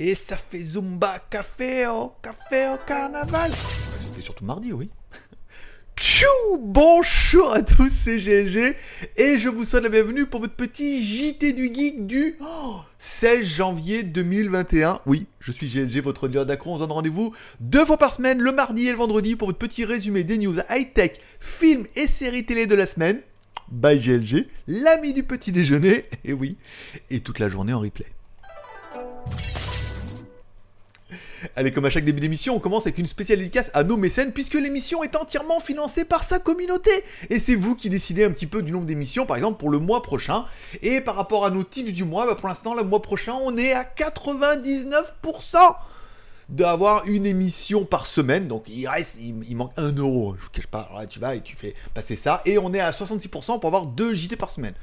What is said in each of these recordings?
Et ça fait Zumba Café au Café au Carnaval. Ça fait surtout mardi, oui. Tchou Bonjour à tous, c'est GLG et je vous souhaite la bienvenue pour votre petit JT du Geek du 16 janvier 2021. Oui, je suis GLG, votre dealer d'accro. On se donne rendez-vous deux fois par semaine, le mardi et le vendredi, pour votre petit résumé des news high-tech, films et séries télé de la semaine. Bye GLG, l'ami du petit déjeuner, et oui, et toute la journée en replay. Allez, comme à chaque début d'émission, on commence avec une spéciale dédicace à nos mécènes, puisque l'émission est entièrement financée par sa communauté. Et c'est vous qui décidez un petit peu du nombre d'émissions, par exemple pour le mois prochain. Et par rapport à nos tips du mois, bah, pour l'instant, le mois prochain, on est à 99% d'avoir une émission par semaine. Donc il reste, il, manque un euro. Je vous cache pas. Là, tu vas et tu fais passer ça. Et on est à 66% pour avoir deux JT par semaine.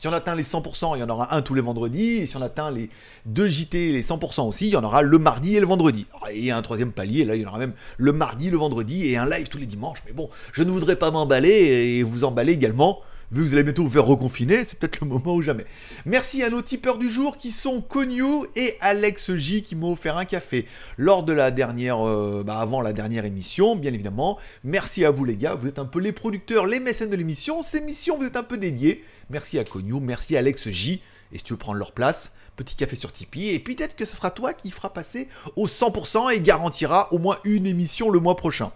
Si on atteint les 100%, il y en aura un tous les vendredis. Et si on atteint les deux JT, les 100% aussi, il y en aura le mardi et le vendredi. Et un troisième palier, là, il y en aura même le mardi, le vendredi et un live tous les dimanches. Mais bon, je ne voudrais pas m'emballer et vous emballer également vu que vous allez bientôt vous faire reconfiner, c'est peut-être le moment ou jamais. Merci à nos tipeurs du jour qui sont Cognou et Alex J qui m'ont offert un café lors de la dernière, euh, bah, avant la dernière émission, bien évidemment. Merci à vous les gars, vous êtes un peu les producteurs, les mécènes de l'émission. Cette émission, vous êtes un peu dédiés. Merci à Cognou, merci à Alex J. Et si tu veux prendre leur place, petit café sur Tipeee. Et peut-être que ce sera toi qui fera passer au 100% et garantira au moins une émission le mois prochain.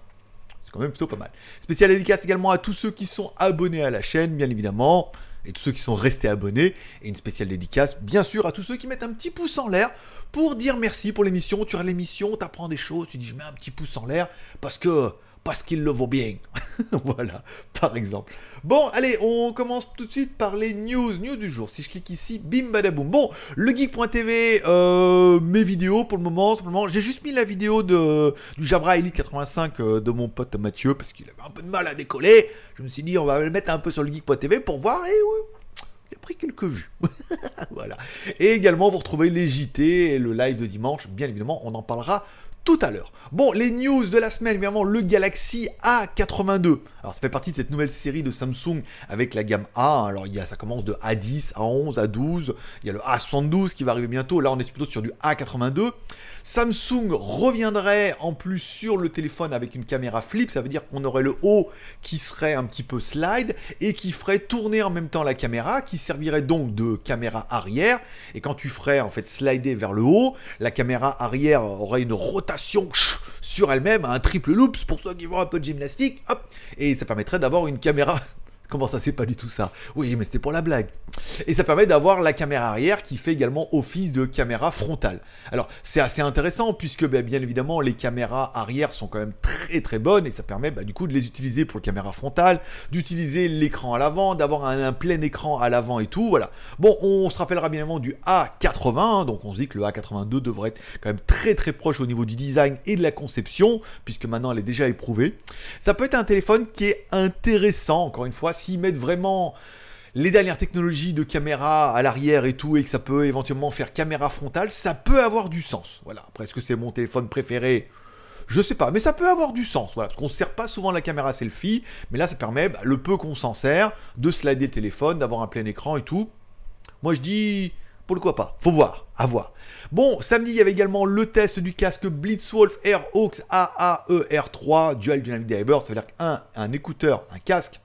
C'est quand même plutôt pas mal. Spécial dédicace également à tous ceux qui sont abonnés à la chaîne, bien évidemment, et tous ceux qui sont restés abonnés. Et une spéciale dédicace, bien sûr, à tous ceux qui mettent un petit pouce en l'air pour dire merci pour l'émission. Tu as l'émission, tu apprends des choses, tu dis je mets un petit pouce en l'air parce que parce qu'il le vaut bien. voilà, par exemple. Bon, allez, on commence tout de suite par les news. News du jour. Si je clique ici, bim badaboum. Bon, le geek.tv, euh, mes vidéos pour le moment, simplement. J'ai juste mis la vidéo de, du Jabra Elite 85 euh, de mon pote Mathieu parce qu'il avait un peu de mal à décoller. Je me suis dit, on va le mettre un peu sur le geek.tv pour voir. Et oui, il a pris quelques vues. voilà. Et également, vous retrouvez les JT et le live de dimanche. Bien évidemment, on en parlera tout à l'heure. Bon, les news de la semaine, évidemment, le Galaxy A82. Alors, ça fait partie de cette nouvelle série de Samsung avec la gamme A. Alors, il y ça commence de A10, A11, A12. Il y a le A72 qui va arriver bientôt. Là, on est plutôt sur du A82. Samsung reviendrait en plus sur le téléphone avec une caméra flip. Ça veut dire qu'on aurait le haut qui serait un petit peu slide et qui ferait tourner en même temps la caméra, qui servirait donc de caméra arrière. Et quand tu ferais en fait slider vers le haut, la caméra arrière aurait une rotation sur elle-même, un triple loop pour ceux qui font un peu de gymnastique, et ça permettrait d'avoir une caméra Comment ça, c'est pas du tout ça? Oui, mais c'était pour la blague. Et ça permet d'avoir la caméra arrière qui fait également office de caméra frontale. Alors, c'est assez intéressant puisque, bah, bien évidemment, les caméras arrière sont quand même très très bonnes et ça permet bah, du coup de les utiliser pour la caméra frontale, d'utiliser l'écran à l'avant, d'avoir un, plein écran à l'avant et tout. Voilà. Bon, on se rappellera bien évidemment du A80, hein, donc on se dit que le A82 devrait être quand même très très proche au niveau du design et de la conception, puisque maintenant elle est déjà éprouvée. Ça peut être un téléphone qui est intéressant, encore une fois s'ils mettent vraiment les dernières technologies de caméra à l'arrière et tout, et que ça peut éventuellement faire caméra frontale, ça peut avoir du sens. Voilà. Après, est-ce que c'est mon téléphone préféré? Je sais pas, mais ça peut avoir du sens, voilà, parce qu'on ne sert pas souvent la caméra selfie, mais là ça permet, bah, le peu qu'on s'en sert, de slider le téléphone, d'avoir un plein écran et tout. Moi je dis, pourquoi pas? Faut voir, à voir. Bon, samedi, il y avait également le test du casque Blitzwolf AirHawks AAER3 Dual Dynamic Driver, ça veut dire qu'un un écouteur, un casque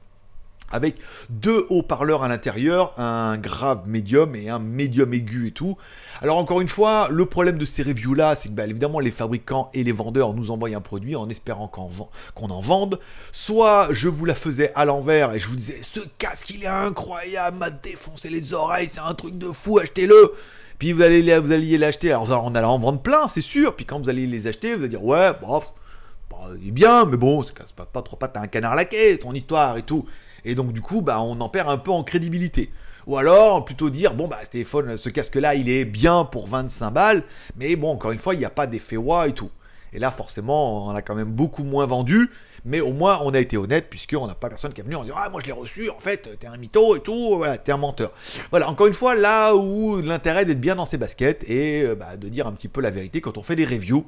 avec deux haut-parleurs à l'intérieur, un grave médium et un médium aigu et tout. Alors encore une fois, le problème de ces reviews-là, c'est que bah, évidemment les fabricants et les vendeurs nous envoient un produit en espérant qu'on en vende. Soit je vous la faisais à l'envers et je vous disais ce casque il est incroyable, m'a défoncé les oreilles, c'est un truc de fou, achetez-le puis vous allez vous alliez l'acheter, alors on allait en vendre plein, c'est sûr. Puis quand vous allez les acheter, vous allez dire ouais, bof, bah, il est bien, mais bon, c'est pas, pas trop pas, t'as un canard laqué, ton histoire et tout. Et donc du coup, bah, on en perd un peu en crédibilité. Ou alors, plutôt dire, bon, bah, ce téléphone, ce casque-là, il est bien pour 25 balles, mais bon, encore une fois, il n'y a pas d'effet wa et tout. Et là, forcément, on a quand même beaucoup moins vendu, mais au moins, on a été honnête, puisqu'on n'a pas personne qui est venu en disant, ah, moi, je l'ai reçu, en fait, t'es un mytho et tout, voilà, t'es un menteur. Voilà, encore une fois, là où l'intérêt d'être bien dans ses baskets et euh, bah, de dire un petit peu la vérité quand on fait des reviews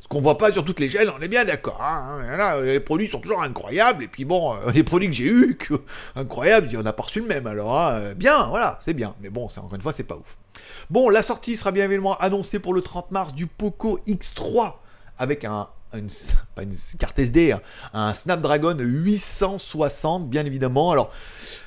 ce qu'on voit pas sur toutes les chaînes, on est bien d'accord. Hein, hein, les produits sont toujours incroyables. Et puis bon, euh, les produits que j'ai eu, incroyables, il y en a pas reçu le même. Alors, hein, bien, voilà, c'est bien. Mais bon, encore une fois, c'est pas ouf. Bon, la sortie sera bien évidemment annoncée pour le 30 mars du Poco X3 avec un une, carte SD, hein, un Snapdragon 860, bien évidemment. Alors,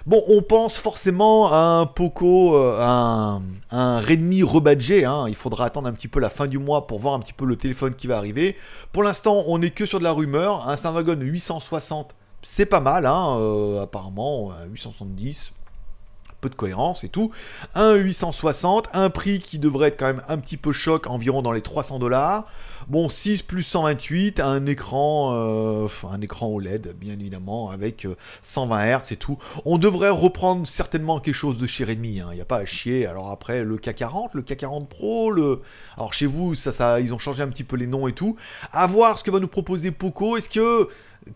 bon, on pense forcément à un Poco, euh, un, Redmi rebadgé. Hein. Il faudra attendre un petit peu la fin du mois pour voir un petit peu le téléphone qui va arriver. Pour l'instant, on n'est que sur de la rumeur. Un Snapdragon 860, c'est pas mal, hein, euh, apparemment. 870, de cohérence et tout. Un 860, un prix qui devrait être quand même un petit peu choc, environ dans les 300 dollars. Bon, 6 plus 128, un écran, euh, un écran OLED, bien évidemment, avec 120 euh, Hz et tout. On devrait reprendre certainement quelque chose de chez Redmi, hein. il n'y a pas à chier. Alors après, le K40, le K40 Pro, le... Alors chez vous, ça, ça, ils ont changé un petit peu les noms et tout. À voir ce que va nous proposer Poco. Est-ce que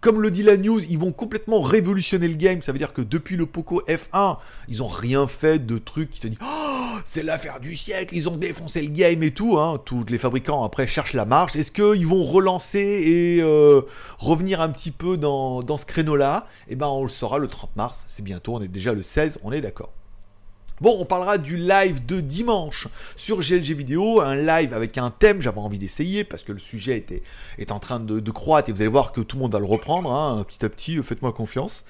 comme le dit la news, ils vont complètement révolutionner le game. Ça veut dire que depuis le Poco F1, ils ont rien fait de trucs qui te disent oh, c'est l'affaire du siècle, ils ont défoncé le game et tout. Hein. Tous les fabricants après cherchent la marge. Est-ce qu'ils vont relancer et euh, revenir un petit peu dans, dans ce créneau-là? Eh ben, on le saura le 30 mars. C'est bientôt, on est déjà le 16, on est d'accord. Bon, on parlera du live de dimanche sur GLG Vidéo, un live avec un thème, j'avais envie d'essayer parce que le sujet est en train de, croître et vous allez voir que tout le monde va le reprendre, hein, petit à petit, faites-moi confiance.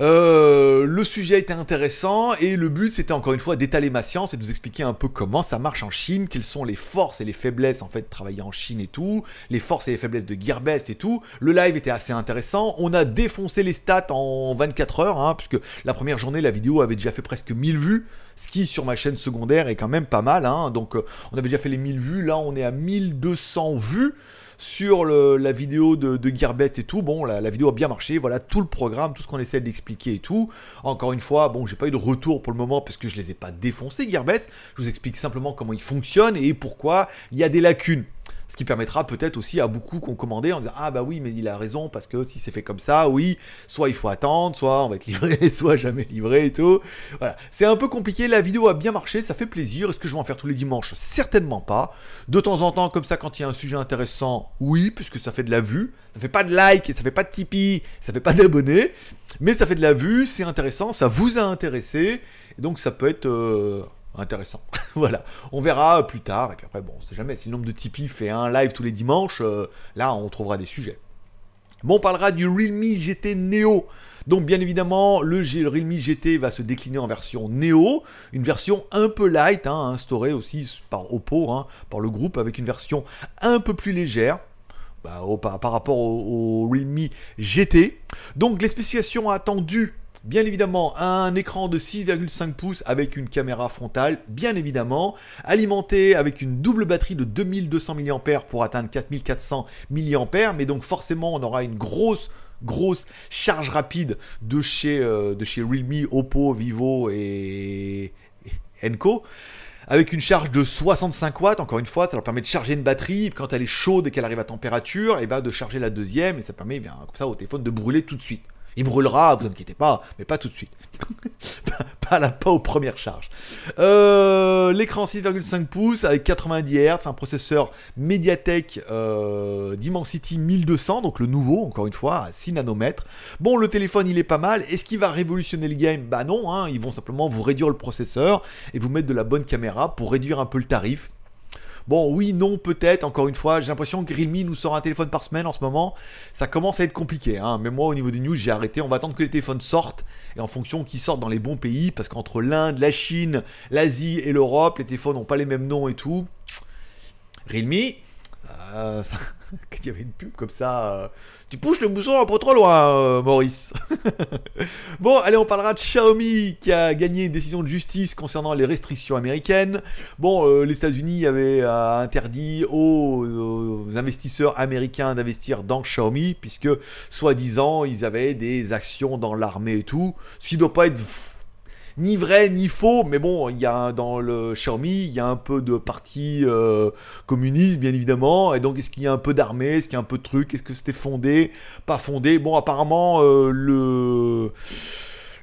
Euh, le sujet était intéressant et le but c'était encore une fois d'étaler ma science et de vous expliquer un peu comment ça marche en Chine, quelles sont les forces et les faiblesses en fait de travailler en Chine et tout, les forces et les faiblesses de Gearbest et tout. Le live était assez intéressant, on a défoncé les stats en 24 heures, hein, puisque la première journée la vidéo avait déjà fait presque 1000 vues, ce qui sur ma chaîne secondaire est quand même pas mal, hein. donc euh, on avait déjà fait les 1000 vues, là on est à 1200 vues sur la vidéo de, de Gearbest et tout. Bon, la, vidéo a bien marché. Voilà tout le programme, tout ce qu'on essaie d'expliquer et tout. Encore une fois, bon, j'ai pas eu de retour pour le moment parce que je les ai pas défoncés, Gearbest. Je vous explique simplement comment ils fonctionnent et pourquoi il y a des lacunes. Ce qui permettra peut-être aussi à beaucoup qu'on commandé en disant Ah bah oui, mais il a raison, parce que si c'est fait comme ça, oui, soit il faut attendre, soit on va être livré, soit jamais livré et tout. Voilà. C'est un peu compliqué, la vidéo a bien marché, ça fait plaisir. Est-ce que je vais en faire tous les dimanches? Certainement pas. De temps en temps, comme ça, quand il y a un sujet intéressant, oui, puisque ça fait de la vue. Ça fait pas de like, ça fait pas de Tipeee, ça fait pas d'abonnés, mais ça fait de la vue, c'est intéressant, ça vous a intéressé, et donc ça peut être. Euh, intéressant. voilà, on verra plus tard. Et puis après, bon, on sait jamais. Si le nombre de Tipeee fait un live tous les dimanches, euh, là, on trouvera des sujets. Bon, on parlera du Realme GT Neo. Donc bien évidemment, le, Realme GT va se décliner en version Neo, une version un peu light, hein, instaurée aussi par Oppo, hein, par le groupe, avec une version un peu plus légère. Bah, par, rapport au, au Realme GT. Donc les spécifications attendues Bien évidemment, un écran de 6,5 pouces avec une caméra frontale, bien évidemment, alimenté avec une double batterie de 2200 mAh pour atteindre 4400 mAh, mais donc forcément on aura une grosse grosse charge rapide de chez, euh, de chez Realme, Oppo, Vivo et, Enco. Avec une charge de 65 watts, encore une fois, ça leur permet de charger une batterie, quand elle est chaude et qu'elle arrive à température, et ben de charger la deuxième, et ça permet bien, comme ça au téléphone de brûler tout de suite. Il brûlera, vous inquiétez pas, mais pas tout de suite. pas, aux premières charges. Euh, l'écran 6,5 pouces avec 90 Hz, un processeur Mediatek euh, Dimensity 1200, donc le nouveau, encore une fois, à 6 nanomètres. Bon, le téléphone, il est pas mal. Est-ce qu'il va révolutionner le game? Bah non, hein, ils vont simplement vous réduire le processeur et vous mettre de la bonne caméra pour réduire un peu le tarif. Bon, oui, non, peut-être. Encore une fois, j'ai l'impression que Realme nous sort un téléphone par semaine en ce moment. Ça commence à être compliqué. Hein. Mais moi, au niveau des news, j'ai arrêté. On va attendre que les téléphones sortent. Et en fonction qu'ils sortent dans les bons pays, parce qu'entre l'Inde, la Chine, l'Asie et l'Europe, les téléphones n'ont pas les mêmes noms et tout. Realme, ça, ça, qu'il y avait une pub comme ça. Euh, tu pousses le bouton un peu trop loin, euh, Maurice. bon, allez, on parlera de Xiaomi qui a gagné une décision de justice concernant les restrictions américaines. Bon, euh, les États-Unis avaient interdit aux, investisseurs américains d'investir dans Xiaomi, puisque soi-disant ils avaient des actions dans l'armée et tout, ce qui doit pas être ni vrai ni faux, mais bon, il y a dans le Xiaomi, il y a un peu de parti euh, communiste, bien évidemment, et donc est-ce qu'il y a un peu d'armée, est-ce qu'il y a un peu de trucs, est-ce que c'était fondé, pas fondé? Bon, apparemment, euh, le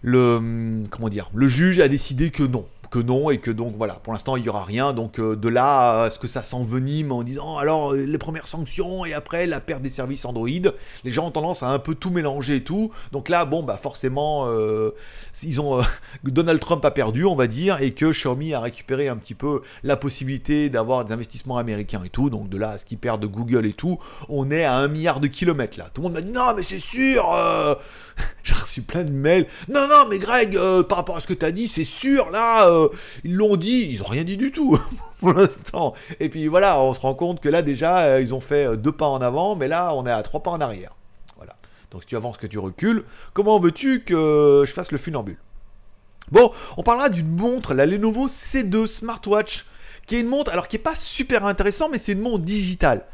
le comment dire, le juge a décidé que non, que non et que donc voilà, pour l'instant il y aura rien. Donc euh, de là à ce que ça s'envenime en disant alors euh, les premières sanctions et après la perte des services Android, les gens ont tendance à un peu tout mélanger et tout. Donc là bon bah forcément euh, ils ont Donald Trump a perdu on va dire et que Xiaomi a récupéré un petit peu la possibilité d'avoir des investissements américains et tout. Donc de là à ce qu'ils perdent de Google et tout, on est à un milliard de kilomètres là. Tout le monde m'a dit non mais c'est sûr. J'ai reçu plein de mails. Non non mais Greg par rapport à ce que tu as dit c'est sûr là euh, ils l'ont dit, ils ont rien dit du tout pour l'instant. Et puis voilà, on se rend compte que là déjà, euh, ils ont fait euh, deux pas en avant, mais là, on est à trois pas en arrière. Voilà. Donc si tu avances, que tu recules, comment veux-tu que je fasse le funambule? Bon, on parlera d'une montre, la Lenovo C2 Smartwatch, qui est une montre, alors qui est pas super intéressant, mais c'est une montre digitale.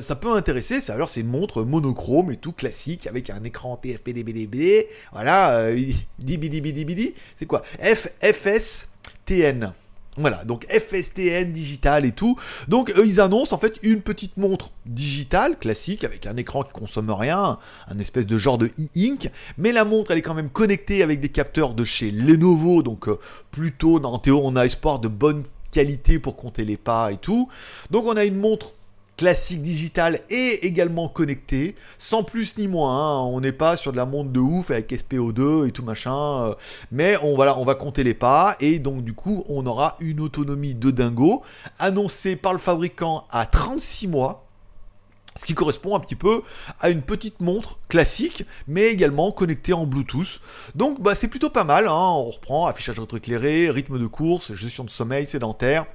Ça peut intéresser, c'est alors c'est une montre monochrome et tout classique avec un écran TFPDBDB, voilà, euh, c'est quoi? FSTN. Voilà, donc FSTN digital et tout. Donc ils annoncent en fait une petite montre digitale classique avec un écran qui consomme rien, un espèce de genre de e-ink, mais la montre elle est quand même connectée avec des capteurs de chez Lenovo, donc euh, plutôt dans Théo on a espoir de bonne qualité pour compter les pas et tout. Donc on a une montre classique digital et également connecté, sans plus ni moins. Hein. On n'est pas sur de la montre de ouf avec SPO2 et tout machin, euh. mais on, va compter les pas et donc du coup on aura une autonomie de dingo annoncée par le fabricant à 36 mois. Ce qui correspond un petit peu à une petite montre classique, mais également connectée en Bluetooth. Donc bah, c'est plutôt pas mal, hein. on reprend affichage rétroéclairé, rythme de course, gestion de sommeil sédentaire,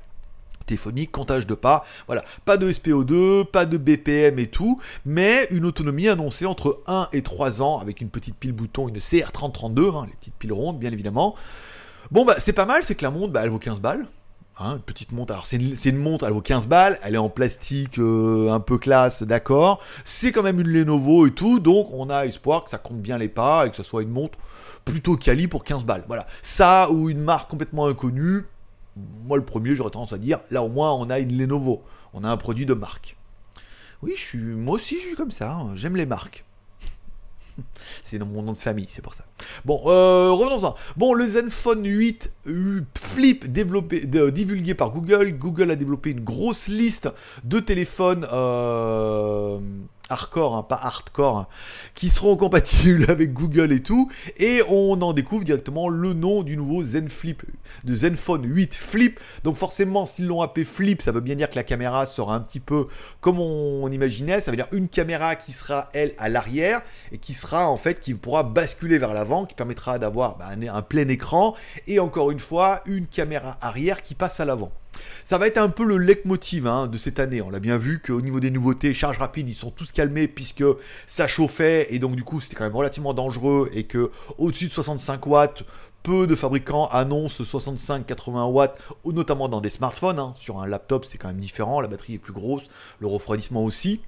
téléphonique, comptage de pas, voilà, pas de SPO2, pas de BPM et tout, mais une autonomie annoncée entre 1 et 3 ans avec une petite pile bouton, une CR3032, hein, les petites piles rondes bien évidemment. Bon bah c'est pas mal, c'est que la montre, bah, elle vaut 15 balles. Hein, une petite montre, alors c'est une, montre, elle vaut 15 balles, elle est en plastique euh, un peu classe, d'accord. C'est quand même une Lenovo et tout, donc on a espoir que ça compte bien les pas et que ce soit une montre plutôt quali pour 15 balles. Voilà. Ça ou une marque complètement inconnue, moi, le premier, j'aurais tendance à dire, là au moins, on a une Lenovo. On a un produit de marque. Oui, je suis, moi aussi, je suis comme ça. Hein. J'aime les marques. c'est mon nom de famille, c'est pour ça. Bon, euh, revenons-en. Bon, le Zenfone 8 Flip développé, divulgué par Google. Google a développé une grosse liste de téléphones. Hardcore, hein, pas hardcore, qui seront compatibles avec Google et tout, et on en découvre directement le nom du nouveau Zen Flip, de Zenfone 8 Flip. Donc forcément, s'ils l'ont appelé Flip, ça veut bien dire que la caméra sera un petit peu comme on, imaginait, ça veut dire une caméra qui sera elle à l'arrière et qui sera en fait qui pourra basculer vers l'avant, qui permettra d'avoir bah, un plein écran et encore une fois une caméra arrière qui passe à l'avant. Ça va être un peu le leitmotiv hein, de cette année. On l'a bien vu qu'au niveau des nouveautés, charge rapide, ils sont tous calmés puisque ça chauffait et donc du coup c'était quand même relativement dangereux et que au-dessus de 65 watts, peu de fabricants annoncent 65-80 watts, notamment dans des smartphones. Hein. Sur un laptop, c'est quand même différent, la batterie est plus grosse, le refroidissement aussi.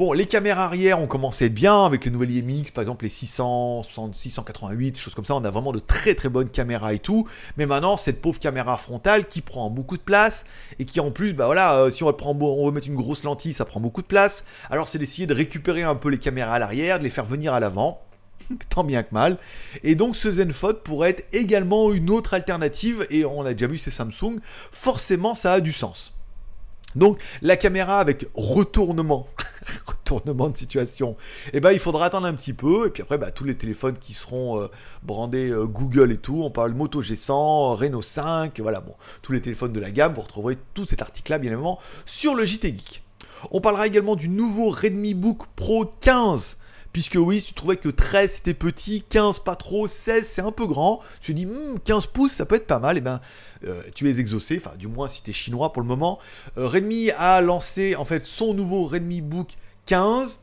Bon, les caméras arrière ont commencé bien avec les nouvelles IMX, par exemple les 600, 688, choses comme ça. On a vraiment de très très bonnes caméras et tout. Mais maintenant, cette pauvre caméra frontale qui prend beaucoup de place et qui en plus, bah voilà, euh, si on prend, veut mettre une grosse lentille, ça prend beaucoup de place. Alors c'est d'essayer de récupérer un peu les caméras à l'arrière, de les faire venir à l'avant tant bien que mal. Et donc ce Zenfone pourrait être également une autre alternative, et on a déjà vu ces Samsung, forcément ça a du sens. Donc la caméra avec retournement, retournement de situation, eh ben il faudra attendre un petit peu et puis après bah, tous les téléphones qui seront euh, brandés euh, Google et tout, on parle Moto G100, Reno 5, voilà bon, tous les téléphones de la gamme, vous retrouverez tout cet article là bien évidemment sur le JT Geek. On parlera également du nouveau Redmi Book Pro 15 Puisque oui, si tu trouvais que 13 c'était petit, 15 pas trop, 16 c'est un peu grand, tu te dis 15 hmm, pouces ça peut être pas mal, et eh ben euh, tu es exaucé, enfin du moins si tu es chinois pour le moment. Euh, Redmi a lancé en fait son nouveau Redmi Book 15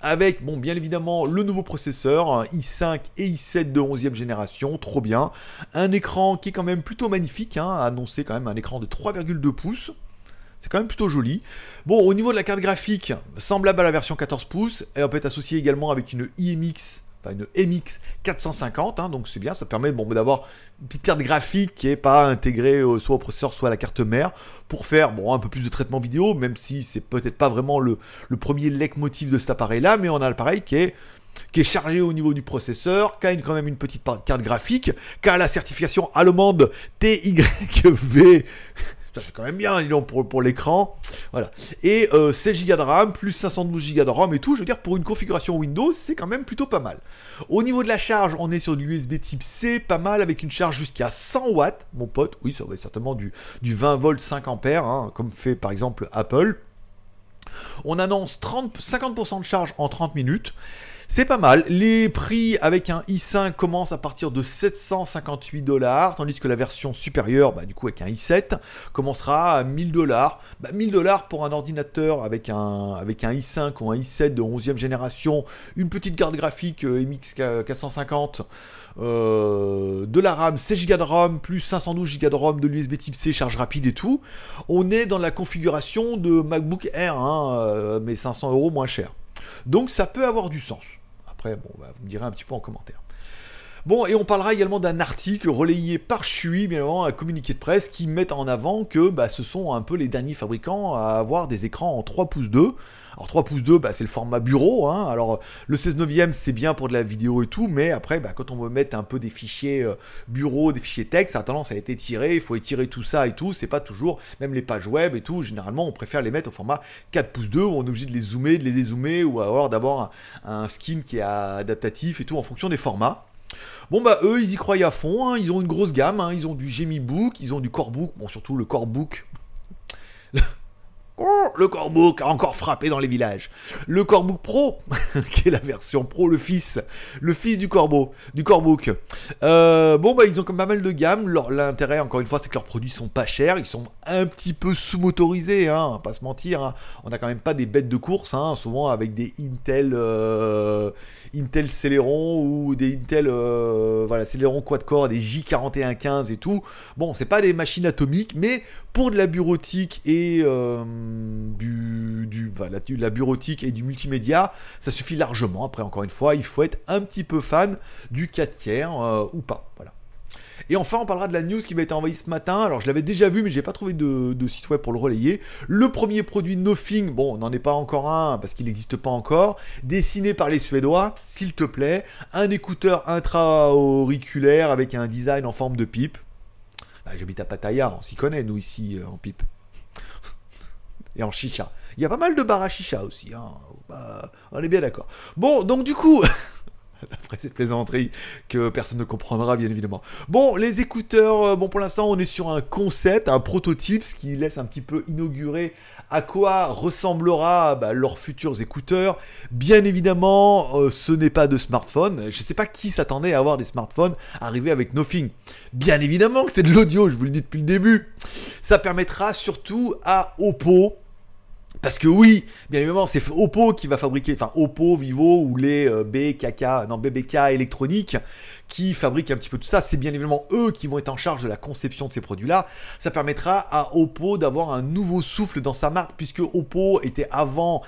avec, bon, bien évidemment, le nouveau processeur, i5 et i7 de 11e génération, trop bien. Un écran qui est quand même plutôt magnifique, hein, annoncé quand même un écran de 3,2 pouces. C'est quand même plutôt joli. Bon, au niveau de la carte graphique, semblable à la version 14 pouces, elle peut être associée également avec une IMX enfin une MX 450, hein, donc c'est bien, ça permet bon, d'avoir une petite carte graphique qui n'est pas intégrée soit au processeur, soit à la carte mère, pour faire bon, un peu plus de traitement vidéo, même si c'est peut-être pas vraiment le, le premier leitmotiv de cet appareil-là, mais on a l'appareil qui est qui est chargé au niveau du processeur, qui a quand même une petite carte graphique, qui a la certification allemande TYV c'est quand même bien, pour, l'écran. Voilà. Et 16 Go de RAM, plus 512 Go de RAM et tout. Je veux dire, pour une configuration Windows, c'est quand même plutôt pas mal. Au niveau de la charge, on est sur du USB type C, pas mal, avec une charge jusqu'à 100 watts, mon pote. Oui, ça va être certainement du, du 20 volts 5 ampères, hein, comme fait par exemple Apple. On annonce 30, 50% de charge en 30 minutes. C'est pas mal. Les prix avec un i5 commencent à partir de 758 dollars, tandis que la version supérieure, bah, du coup avec un i7, commencera à 1000 dollars. 1000 bah, dollars pour un ordinateur avec un, avec un i5 ou un i7 de 11e génération, une petite carte graphique euh, MX 450, euh, de la RAM, 16 Go de RAM, plus 512 Go de RAM, de l'USB type C, charge rapide et tout. On est dans la configuration de MacBook Air, hein, euh, mais 500 euros moins cher. Donc ça peut avoir du sens. Après, bon, bah, vous me direz un petit peu en commentaire. Bon, et on parlera également d'un article relayé par Chui, bien évidemment, un communiqué de presse qui met en avant que bah, ce sont un peu les derniers fabricants à avoir des écrans en 3 pouces 2. Alors 3 pouces 2, bah, c'est le format bureau. Hein. Alors le 16 neuvième, c'est bien pour de la vidéo et tout, mais après, bah, quand on veut mettre un peu des fichiers euh, bureau, des fichiers texte, ça a tendance à être étiré. Il faut étirer tout ça et tout. C'est pas toujours, même les pages web et tout. Généralement, on préfère les mettre au format 4 pouces 2 où on est obligé de les zoomer, de les dézoomer ou alors d'avoir un, skin qui est adaptatif et tout en fonction des formats. Bon bah eux ils y croient à fond, hein. ils ont une grosse gamme, hein. ils ont du Gemi Book, ils ont du Core Book, bon surtout le Core Oh, le Corebook a encore frappé dans les villages. Le Corebook Pro, qui est la version Pro, le fils, le fils du Corbeau, du Corebook. Euh, bon, bah, ils ont comme pas mal de gamme. L'intérêt, encore une fois, c'est que leurs produits sont pas chers. Ils sont un petit peu sous-motorisés, hein, pas se mentir. Hein. On a quand même pas des bêtes de course, hein, souvent avec des Intel, euh, Intel Celeron ou des Intel, euh, voilà, Celeron quad-core, des J4115 et tout. Bon, c'est pas des machines atomiques, mais pour de la bureautique et du, du la, bureautique et du multimédia, ça suffit largement. Après, encore une fois, il faut être un petit peu fan du 4 tiers euh, ou pas. Voilà. Et enfin, on parlera de la news qui va être envoyée ce matin. Alors, je l'avais déjà vu, mais j'ai pas trouvé de, site web pour le relayer. Le premier produit Nothing, bon, on n'en est pas encore un parce qu'il n'existe pas encore. Dessiné par les Suédois, s'il te plaît. Un écouteur intra-auriculaire avec un design en forme de pipe. Bah, j'habite à Pattaya, on s'y connaît, nous, ici, euh, en pipe et en chicha. Il y a pas mal de bars chicha aussi, hein. bah, on est bien d'accord. Bon, donc du coup, après cette plaisanterie que personne ne comprendra bien évidemment. Bon, les écouteurs, euh, bon pour l'instant on est sur un concept, un prototype, ce qui laisse un petit peu inaugurer à quoi ressemblera bah, leurs futurs écouteurs. Bien évidemment, euh, ce n'est pas de smartphone. Je ne sais pas qui s'attendait à avoir des smartphones arrivés avec Nothing. Bien évidemment que c'est de l'audio, je vous le dis depuis le début. Ça permettra surtout à Oppo parce que oui, bien évidemment, c'est Oppo qui va fabriquer, enfin Oppo, Vivo ou les euh, BKK, non BBK électronique qui fabriquent un petit peu tout ça. C'est bien évidemment eux qui vont être en charge de la conception de ces produits-là. Ça permettra à Oppo d'avoir un nouveau souffle dans sa marque puisque Oppo était avant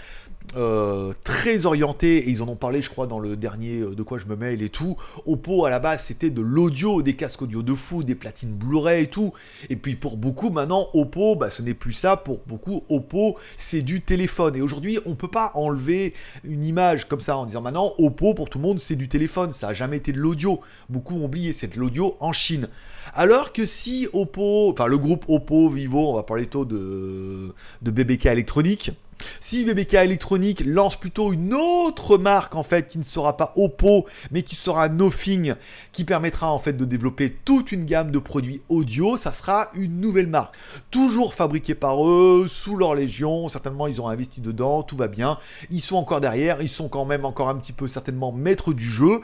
euh, très orienté, et ils en ont parlé, je crois, dans le dernier euh, De quoi je me mêle et tout. Oppo, à la base, c'était de l'audio, des casques audio de fou, des platines Blu-ray et tout. Et puis pour beaucoup, maintenant, Oppo, bah, ce n'est plus ça. Pour beaucoup, Oppo, c'est du téléphone. Et aujourd'hui, on peut pas enlever une image comme ça en disant maintenant, Oppo, pour tout le monde, c'est du téléphone. Ça a jamais été de l'audio. Beaucoup ont oublié, c'est de l'audio en Chine. Alors que si Oppo, enfin le groupe Oppo, Vivo, on va parler tôt de, de BBK électronique, si BBK Electronic lance plutôt une autre marque en fait qui ne sera pas Oppo mais qui sera Nothing qui permettra en fait de développer toute une gamme de produits audio, ça sera une nouvelle marque. Toujours fabriquée par eux, sous leur légion, certainement ils ont investi dedans, tout va bien. Ils sont encore derrière, ils sont quand même encore un petit peu certainement maîtres du jeu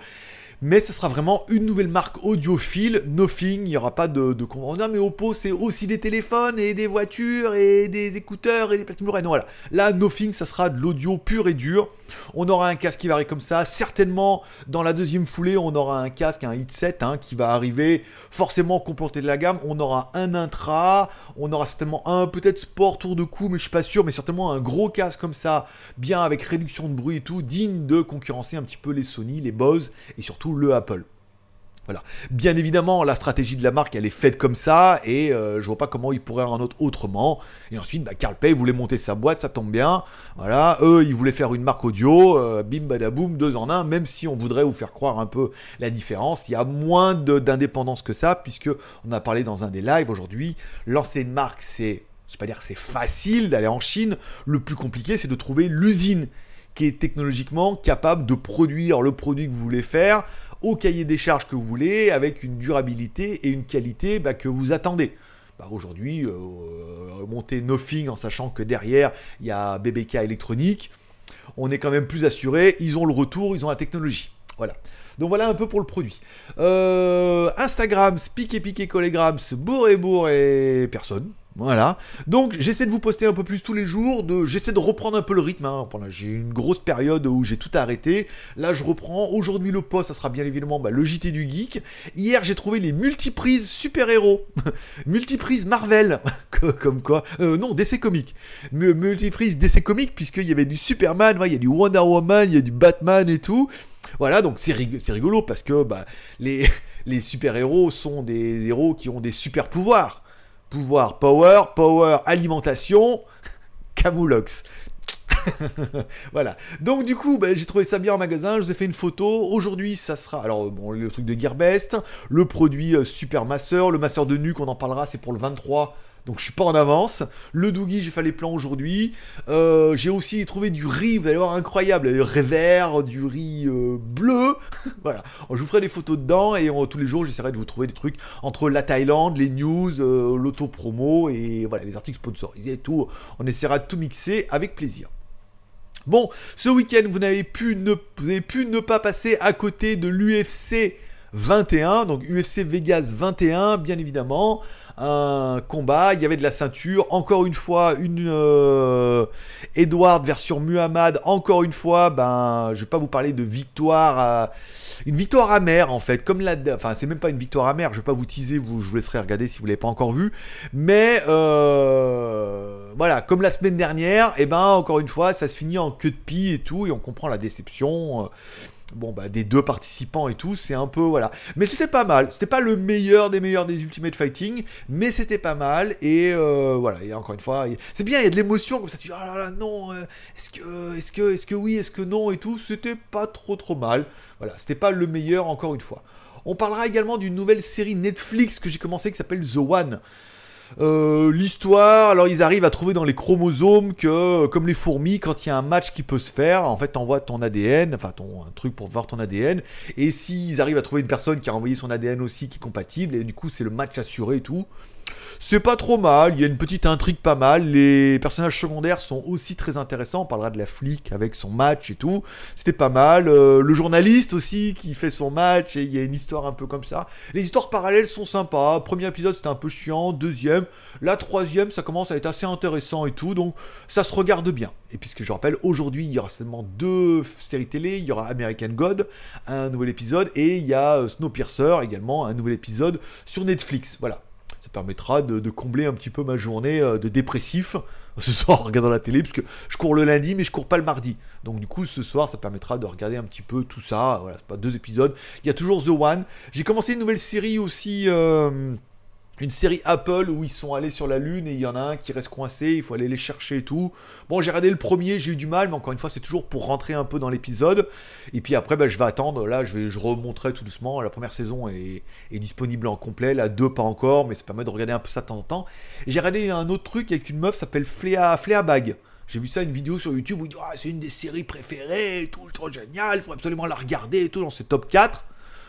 mais ça sera vraiment une nouvelle marque audiophile, Nothing, il n'y aura pas de, de... Non mais Oppo c'est aussi des téléphones et des voitures et des écouteurs et des platines Non voilà, là Nothing ça sera de l'audio pur et dur, on aura un casque qui va arriver comme ça, certainement dans la deuxième foulée on aura un casque, un headset hein, qui va arriver, forcément complété de la gamme, on aura un intra, on aura certainement un peut-être sport tour de cou mais je suis pas sûr, mais certainement un gros casque comme ça, bien avec réduction de bruit et tout, digne de concurrencer un petit peu les Sony, les Bose et surtout le Apple. Voilà. Bien évidemment, la stratégie de la marque, elle est faite comme ça, et euh, je vois pas comment ils pourraient en autre autrement. Et ensuite, bah, Carl Pay voulait monter sa boîte, ça tombe bien. Voilà, eux, ils voulaient faire une marque audio, euh, bim badaboum, deux en un, même si on voudrait vous faire croire un peu la différence. Il y a moins d'indépendance que ça, puisque on a parlé dans un des lives aujourd'hui. Lancer une marque, c'est, pas dire c'est facile d'aller en Chine. Le plus compliqué, c'est de trouver l'usine qui est technologiquement capable de produire le produit que vous voulez faire au cahier des charges que vous voulez, avec une durabilité et une qualité bah, que vous attendez. Bah, aujourd'hui, euh, monter Nothing en sachant que derrière, il y a BBK électronique, on est quand même plus assuré, ils ont le retour, ils ont la technologie. Voilà. Donc voilà un peu pour le produit. Euh, Instagram, et Piqué Collegrams, bourre et personne. Voilà. Donc j'essaie de vous poster un peu plus tous les jours. J'essaie de reprendre un peu le rythme. Hein. j'ai une grosse période où j'ai tout arrêté. Là je reprends. Aujourd'hui le post, ça sera bien évidemment bah, le JT du geek. Hier j'ai trouvé les multiprises super-héros. multiprises Marvel. Comme quoi. Euh, non, DC Comics. multiprises DC Comics puisqu'il y avait du Superman, il y a du Wonder Woman, il y a du Batman et tout. Voilà, donc c'est rigolo parce que bah, les, les super-héros sont des héros qui ont des super pouvoirs. Pouvoir, power, power, alimentation, Camoulox. voilà. Donc du coup, bah, j'ai trouvé ça bien en magasin, je vous ai fait une photo. Aujourd'hui, ça sera alors bon le truc de Gearbest, le produit euh, Super Masseur, le masseur de nuque, on en parlera, c'est pour le 23 donc je suis pas en avance. Le Doogie, j'ai fait les plans aujourd'hui. Euh, j'ai aussi trouvé du riz, vous allez voir, incroyable. Du riz vert, du riz euh, bleu. voilà. Je vous ferai des photos dedans et tous les jours, j'essaierai de vous trouver des trucs entre la Thaïlande, les news, euh, l'auto-promo et voilà, les articles sponsorisés et tout. On essaiera de tout mixer avec plaisir. Bon, ce week-end, vous n'avez pu ne, pas passer à côté de l'UFC 21, donc UFC Vegas 21, bien évidemment un combat, il y avait de la ceinture, encore une fois une euh, Edward versus Muhammad, encore une fois, ben je vais pas vous parler de victoire, une victoire amère en fait, comme la, enfin c'est même pas une victoire amère, je vais pas vous teaser, vous, je vous laisserai regarder si vous l'avez pas encore vu, mais euh, voilà, comme la semaine dernière, et eh ben encore une fois, ça se finit en queue de pie et tout, et on comprend la déception. Euh, bon bah des deux participants et tout, c'est un peu voilà. Mais c'était pas mal, c'était pas le meilleur des meilleurs des Ultimate Fighting, mais c'était pas mal et euh, voilà. Et encore une fois, c'est bien, il y a de l'émotion comme ça. Tu dis ah là là non, euh, est-ce que est-ce que est-ce que oui, est-ce que non et tout. C'était pas trop trop mal. Voilà, c'était pas le meilleur encore une fois. On parlera également d'une nouvelle série Netflix que j'ai commencé qui s'appelle The One. Euh, l'histoire, alors ils arrivent à trouver dans les chromosomes que, comme les fourmis, quand il y a un match qui peut se faire, en fait, t'envoies ton ADN, enfin ton un truc pour voir ton ADN, et s'ils arrivent à trouver une personne qui a envoyé son ADN aussi qui est compatible, et du coup c'est le match assuré et tout. C'est pas trop mal, il y a une petite intrigue pas mal, les personnages secondaires sont aussi très intéressants, on parlera de la flic avec son match et tout, c'était pas mal, euh, le journaliste aussi qui fait son match, et il y a une histoire un peu comme ça. Les histoires parallèles sont sympas, premier épisode c'était un peu chiant, deuxième, la troisième ça commence à être assez intéressant et tout, donc ça se regarde bien. Et puisque je rappelle, aujourd'hui il y aura seulement deux séries télé, il y aura American God, un nouvel épisode, et il y a euh, Snowpiercer également, un nouvel épisode sur Netflix, voilà permettra de, combler un petit peu ma journée euh, de dépressif ce soir en regardant la télé, parce que je cours le lundi, mais je cours pas le mardi. Donc du coup, ce soir, ça permettra de regarder un petit peu tout ça. Voilà, c'est pas deux épisodes. Il y a toujours The One. J'ai commencé une nouvelle série aussi. Euh, une série Apple où ils sont allés sur la Lune et il y en a un qui reste coincé, il faut aller les chercher et tout. Bon, j'ai regardé le premier, j'ai eu du mal, mais encore une fois, c'est toujours pour rentrer un peu dans l'épisode. Et puis après, bah, je vais attendre. Là, je vais je remonterai tout doucement. La première saison est, disponible en complet, la 2 pas encore, mais ça permet de regarder un peu ça de temps en temps. J'ai regardé un autre truc avec une meuf s'appelle Flea, Flea Bag. J'ai vu ça, une vidéo sur YouTube où il dit ah, c'est une des séries préférées et tout, trop génial, faut absolument la regarder et tout, dans ce top 4.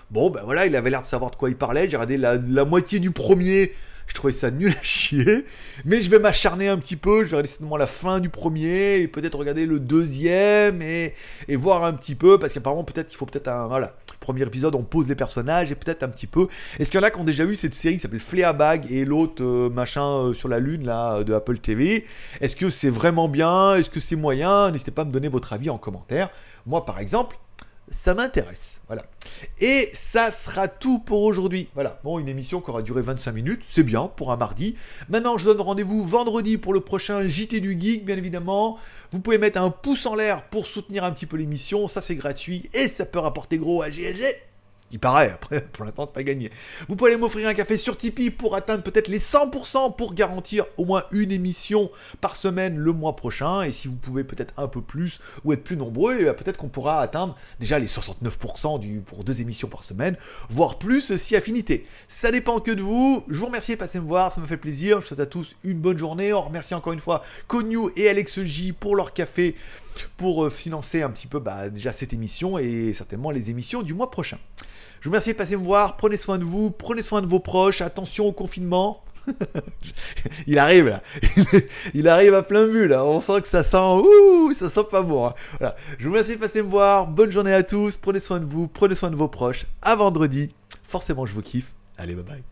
Bon, ben voilà, il avait l'air de savoir de quoi il parlait. J'ai regardé la, moitié du premier. Je trouvais ça nul à chier. Mais je vais m'acharner un petit peu. Je vais regarder certainement la fin du premier. Et peut-être regarder le deuxième. Et, voir un petit peu. Parce qu'apparemment, peut-être, il faut peut-être un. Voilà. Premier épisode, on pose les personnages. Et peut-être un petit peu. Est-ce qu'il y en a qui ont déjà vu cette série qui s'appelle Fleabag et l'autre euh, machin euh, sur la lune là de Apple TV Est-ce que c'est vraiment bien? Est-ce que c'est moyen? N'hésitez pas à me donner votre avis en commentaire. Moi, par exemple, ça m'intéresse. Voilà. Et ça sera tout pour aujourd'hui. Voilà. Bon, une émission qui aura duré 25 minutes, c'est bien pour un mardi. Maintenant, je donne rendez-vous vendredi pour le prochain JT du Geek, bien évidemment. Vous pouvez mettre un pouce en l'air pour soutenir un petit peu l'émission, ça c'est gratuit et ça peut rapporter gros à GLG. Il paraît, après, pour l'instant, c'est pas gagné. Vous pouvez m'offrir un café sur Tipeee pour atteindre peut-être les 100% pour garantir au moins une émission par semaine le mois prochain. Et si vous pouvez peut-être un peu plus ou être plus nombreux, eh peut-être qu'on pourra atteindre déjà les 69% du, pour deux émissions par semaine, voire plus si affinité. Ça dépend que de vous. Je vous remercie de passer me voir, ça me fait plaisir. Je souhaite à tous une bonne journée. On remercie encore une fois Cognou et Alex J pour leur café pour euh, financer un petit peu bah, déjà cette émission et certainement les émissions du mois prochain. Je vous remercie de passer me voir, prenez soin de vous, prenez soin de vos proches, attention au confinement. il arrive là. il arrive à plein but là. On sent que ça sent, ouh, ça sent pas bon. Hein. Voilà. Je vous remercie de passer me voir. Bonne journée à tous. Prenez soin de vous, prenez soin de vos proches. À vendredi. Forcément, je vous kiffe. Allez, bye bye.